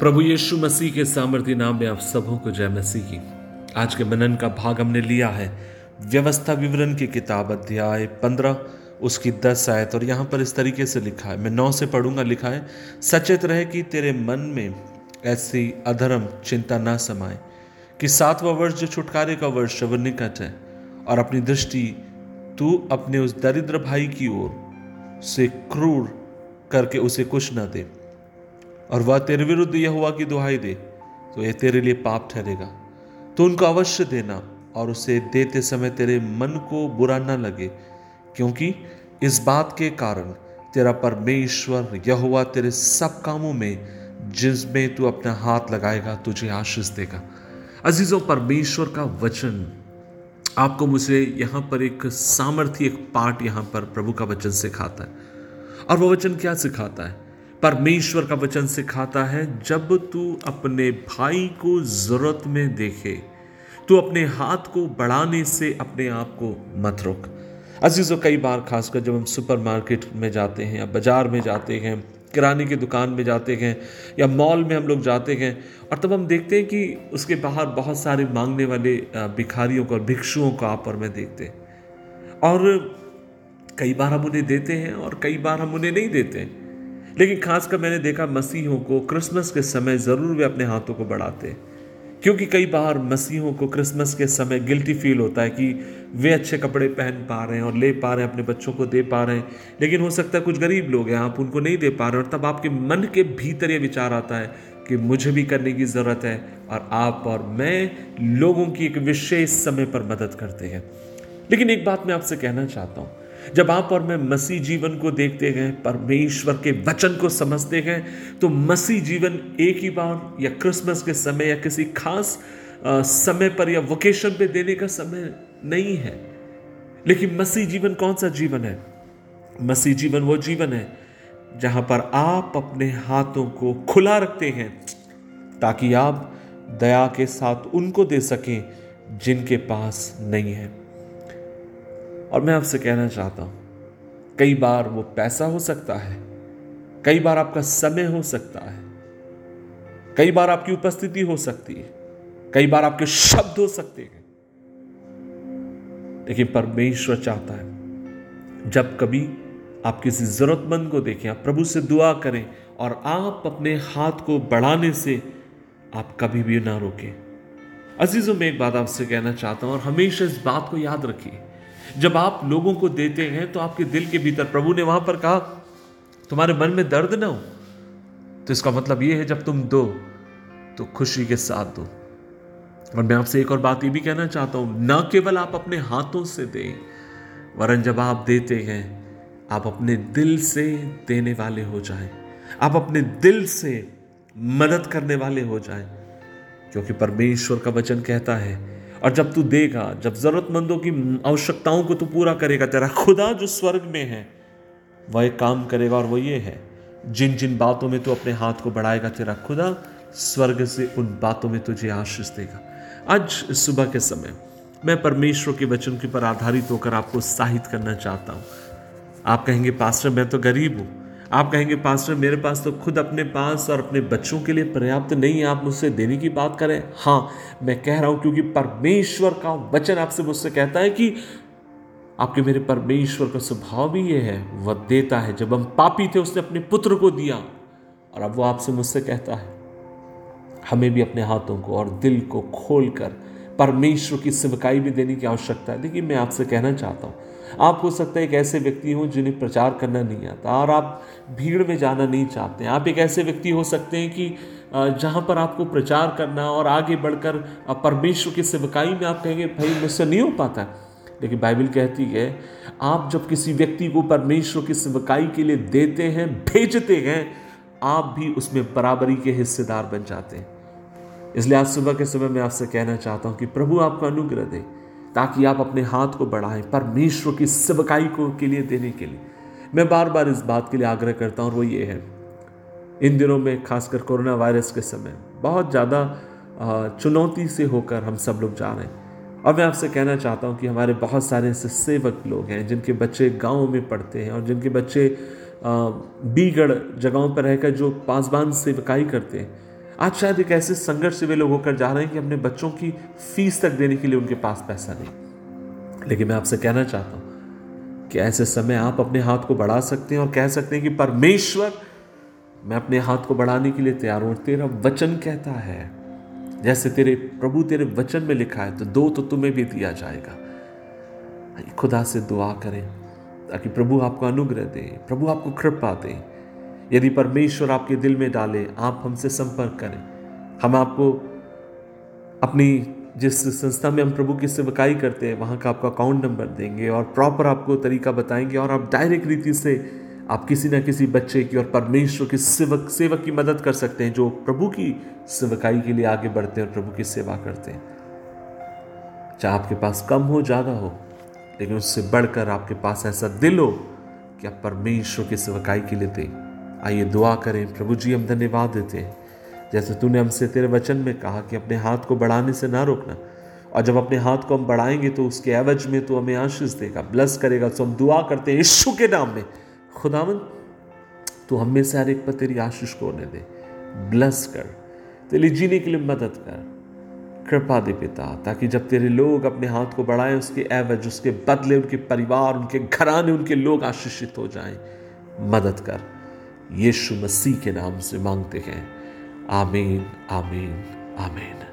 प्रभु यीशु मसीह के सामर्थ्य नाम में आप सबों को जय मसीह की। आज के मनन का भाग हमने लिया है। व्यवस्था विवरण की किताब अध्याय पंद्रह, उसकी दस आयत, और यहाँ पर इस तरीके से लिखा है। मैं नौ से पढ़ूँगा, लिखा है, सचेत रहे कि तेरे मन में ऐसी अधर्म, चिंता ना समाए, कि सातवां वर्ष जो छुटकारे का वर्ष है वो निकट है, और अपनी दृष्टि तू अपने उस दरिद्र भाई की ओर से क्रूर करके उसे कुछ न दे। और वह तेरे विरुद्ध यह हुआ कि दुहाई दे तो यह तेरे लिए पाप ठहरेगा। तो उनको अवश्य देना और उसे देते समय तेरे मन को बुरा न लगे, क्योंकि इस बात के कारण तेरा परमेश्वर यह हुआ तेरे सब कामों में, जिसमें तू अपना हाथ लगाएगा, तुझे आशीष देगा। अजीजों, परमेश्वर का वचन। आपको मुझे यहाँ पर एक सामर्थ्य एक पाठ यहाँ पर प्रभु का वचन सिखाता है। और वह वचन क्या सिखाता है? परमेश्वर का वचन सिखाता है, जब तू अपने भाई को ज़रूरत में देखे, तू अपने हाथ को बढ़ाने से अपने आप को मत रोक। अजीज़ों, कई बार खासकर जब हम सुपरमार्केट में जाते हैं या बाज़ार में जाते हैं, किराने की दुकान में जाते हैं या मॉल में हम लोग जाते हैं और तब हम देखते हैं कि उसके बाहर बहुत सारे मांगने वाले भिखारियों को और भिक्षुओं को आप और मैं देखते हैं। और कई बार हम उन्हें देते हैं और कई बार हम उन्हें नहीं देते हैं। लेकिन खासकर मैंने देखा मसीहों को क्रिसमस के समय ज़रूर वे अपने हाथों को बढ़ाते क्योंकि कई बार मसीहों को क्रिसमस के समय गिल्टी फील होता है कि वे अच्छे कपड़े पहन पा रहे हैं और ले पा रहे हैं, अपने बच्चों को दे पा रहे हैं। लेकिन हो सकता है कुछ गरीब लोग हैं, आप उनको नहीं दे पा रहे और तब आपके मन के भीतर ये विचार आता है कि मुझे भी करने की ज़रूरत है और आप और मैं लोगों की एक विशेष समय पर मदद करते हैं। लेकिन एक बात मैं आपसे कहना चाहता हूँ जब आप और मैं मसीह जीवन को देखते हैं, परमेश्वर के वचन को समझते हैं तो मसीह जीवन एक ही बार या क्रिसमस के समय या किसी खास समय पर या वोकेशन पे देने का समय नहीं है। लेकिन मसीह जीवन कौन सा जीवन है? मसीह जीवन वो जीवन है जहाँ पर आप अपने हाथों को खुला रखते हैं, ताकि आप दया के साथ उनको दे सकें जिनके पास नहीं है। और मैं आपसे कहना चाहता हूँ, कई बार वो पैसा हो सकता है, कई बार आपका समय हो सकता है, कई बार आपकी उपस्थिति हो सकती है, कई बार आपके शब्द हो सकते हैं। लेकिन परमेश्वर चाहता है, जब कभी आप किसी जरूरतमंद को देखें, आप प्रभु से दुआ करें और आप अपने हाथ को बढ़ाने से आप कभी भी ना रोकें। अजीजों, में एक बात आपसे कहना चाहता हूँ और हमेशा इस बात को याद रखिए जब आप लोगों को देते हैं तो आपके दिल के भीतर प्रभु ने वहाँ पर कहा, तुम्हारे मन में दर्द ना हो। तो इसका मतलब यह है, जब तुम दो तो खुशी के साथ दो। और मैं आपसे एक और बात ये भी कहना चाहता हूँ, ना केवल आप अपने हाथों से दें, वरन जब आप देते हैं, आप अपने दिल से देने वाले हो जाएँ। आप अपने दिल से मदद करने वाले हो जाएँ, क्योंकि परमेश्वर का वचन कहता है और जब तू देगा, जब जरूरतमंदों की आवश्यकताओं को तू पूरा करेगा, तेरा खुदा जो स्वर्ग में है, वह एक काम करेगा और वो ये है जिन जिन बातों में तू अपने हाथ को बढ़ाएगा, तेरा खुदा स्वर्ग से उन बातों में तुझे आशीष देगा। आज सुबह के समय, मैं परमेश्वर के वचन के पर आधारित होकर आपको उत्साहित करना चाहता हूँ। आप कहेंगे, पास्टर, मैं तो गरीब हूँ। आप कहेंगे, पास्टर, मेरे पास तो खुद अपने पास और अपने बच्चों के लिए पर्याप्त नहीं है। आप मुझसे देने की बात करें? हाँ मैं कह रहा हूँ क्योंकि परमेश्वर का वचन आपसे मुझसे कहता है कि आपके मेरे परमेश्वर का स्वभाव भी ये है, वह देता है। जब हम पापी थे, उसने अपने पुत्र को दिया और अब वो आपसे मुझसे कहता है, हमें भी अपने हाथों को और दिल को खोलकर परमेश्वर की सेवकाई भी देने की आवश्यकता है। देखिए, मैं आपसे कहना चाहता हूँ आप हो सकता है एक ऐसे व्यक्ति हो जिन्हें प्रचार करना नहीं आता और आप भीड़ में जाना नहीं चाहते। आप एक ऐसे व्यक्ति हो सकते हैं कि जहाँ पर आपको प्रचार करना और आगे बढ़कर परमेश्वर की सेवकाई में आप कहेंगे, भाई मुझसे नहीं हो पाता। लेकिन बाइबल कहती है, आप जब किसी व्यक्ति को परमेश्वर की सेवकाई के लिए देते हैं, भेजते हैं, आप भी उसमें बराबरी के हिस्सेदार बन जाते हैं। इसलिए आज सुबह के समय मैं आपसे कहना चाहता हूँ कि प्रभु आपको अनुग्रह दे। ताकि आप अपने हाथ को बढ़ाएँ परमेश्वर की सेवकाई को के लिए, देने के लिए। मैं बार बार इस बात के लिए आग्रह करता हूँ, और वो ये है। इन दिनों में, खासकर कोरोना वायरस के समय, बहुत ज़्यादा चुनौती से होकर हम सब लोग जा रहे हैं। और मैं आपसे कहना चाहता हूँ कि हमारे बहुत सारे ऐसे सेवक लोग हैं, जिनके बच्चे गाँव में पढ़ते हैं, और जिनके बच्चे बीगढ़ जगहों पर रहकर जो पासबान सेवकाई करते हैं। आज शायद एक ऐसे संघर्ष से वे लोग होकर जा रहे हैं कि अपने बच्चों की फ़ीस तक देने के लिए उनके पास पैसा नहीं। लेकिन मैं आपसे कहना चाहता हूँ कि ऐसे समय आप अपने हाथ को बढ़ा सकते हैं और कह सकते हैं कि परमेश्वर, मैं अपने हाथ को बढ़ाने के लिए तैयार हूँ तेरा वचन कहता है। जैसे तेरे, प्रभु तेरे वचन में लिखा है तो दो तो तुम्हें भी दिया जाएगा। खुदा से दुआ करें ताकि प्रभु आपको अनुग्रह दे, प्रभु आपको कृपा दे। यदि परमेश्वर आपके दिल में डाले, आप हमसे संपर्क करें। हम आपको अपनी जिस संस्था में हम प्रभु की सेवकाई करते हैं, वहाँ का आपका अकाउंट नंबर देंगे और प्रॉपर आपको तरीका बताएँगे और आप डायरेक्ट रीति से आप किसी ना किसी बच्चे की और परमेश्वर के सेवक सेवक की मदद कर सकते हैं, जो प्रभु की सेवकाई के लिए आगे बढ़ते हैं और प्रभु की सेवा करते हैं। चाहे आपके पास कम हो, ज़्यादा हो, लेकिन उससे बढ़कर आपके पास ऐसा दिल हो कि आप परमेश्वर की सेवकाई के लिए दें। आइए दुआ करें, प्रभु जी, हम धन्यवाद देते हैं। जैसे तूने हमसे तेरे वचन में कहा कि अपने हाथ को बढ़ाने से ना रोकना, और जब अपने हाथ को हम बढ़ाएँगे तो उसके एवज में तो हमें आशीष देगा, ब्लस करेगा। तो हम दुआ करते हैं यीशु के नाम में। खुदावन तो हम से हर एक पर तेरी आशीष को होने दे। ब्लस कर, तेरे जीने के लिए मदद कर। कृपा दे पिता, ताकि जब तेरे लोग अपने हाथ को बढ़ाएँ, उसके एवज, उसके बदले उनके परिवार, उनके घराने, उनके लोग आशीषित हो जाएँ। मदद कर। यीशु मसीह के नाम से मांगते हैं। आमीन आमीन आमीन।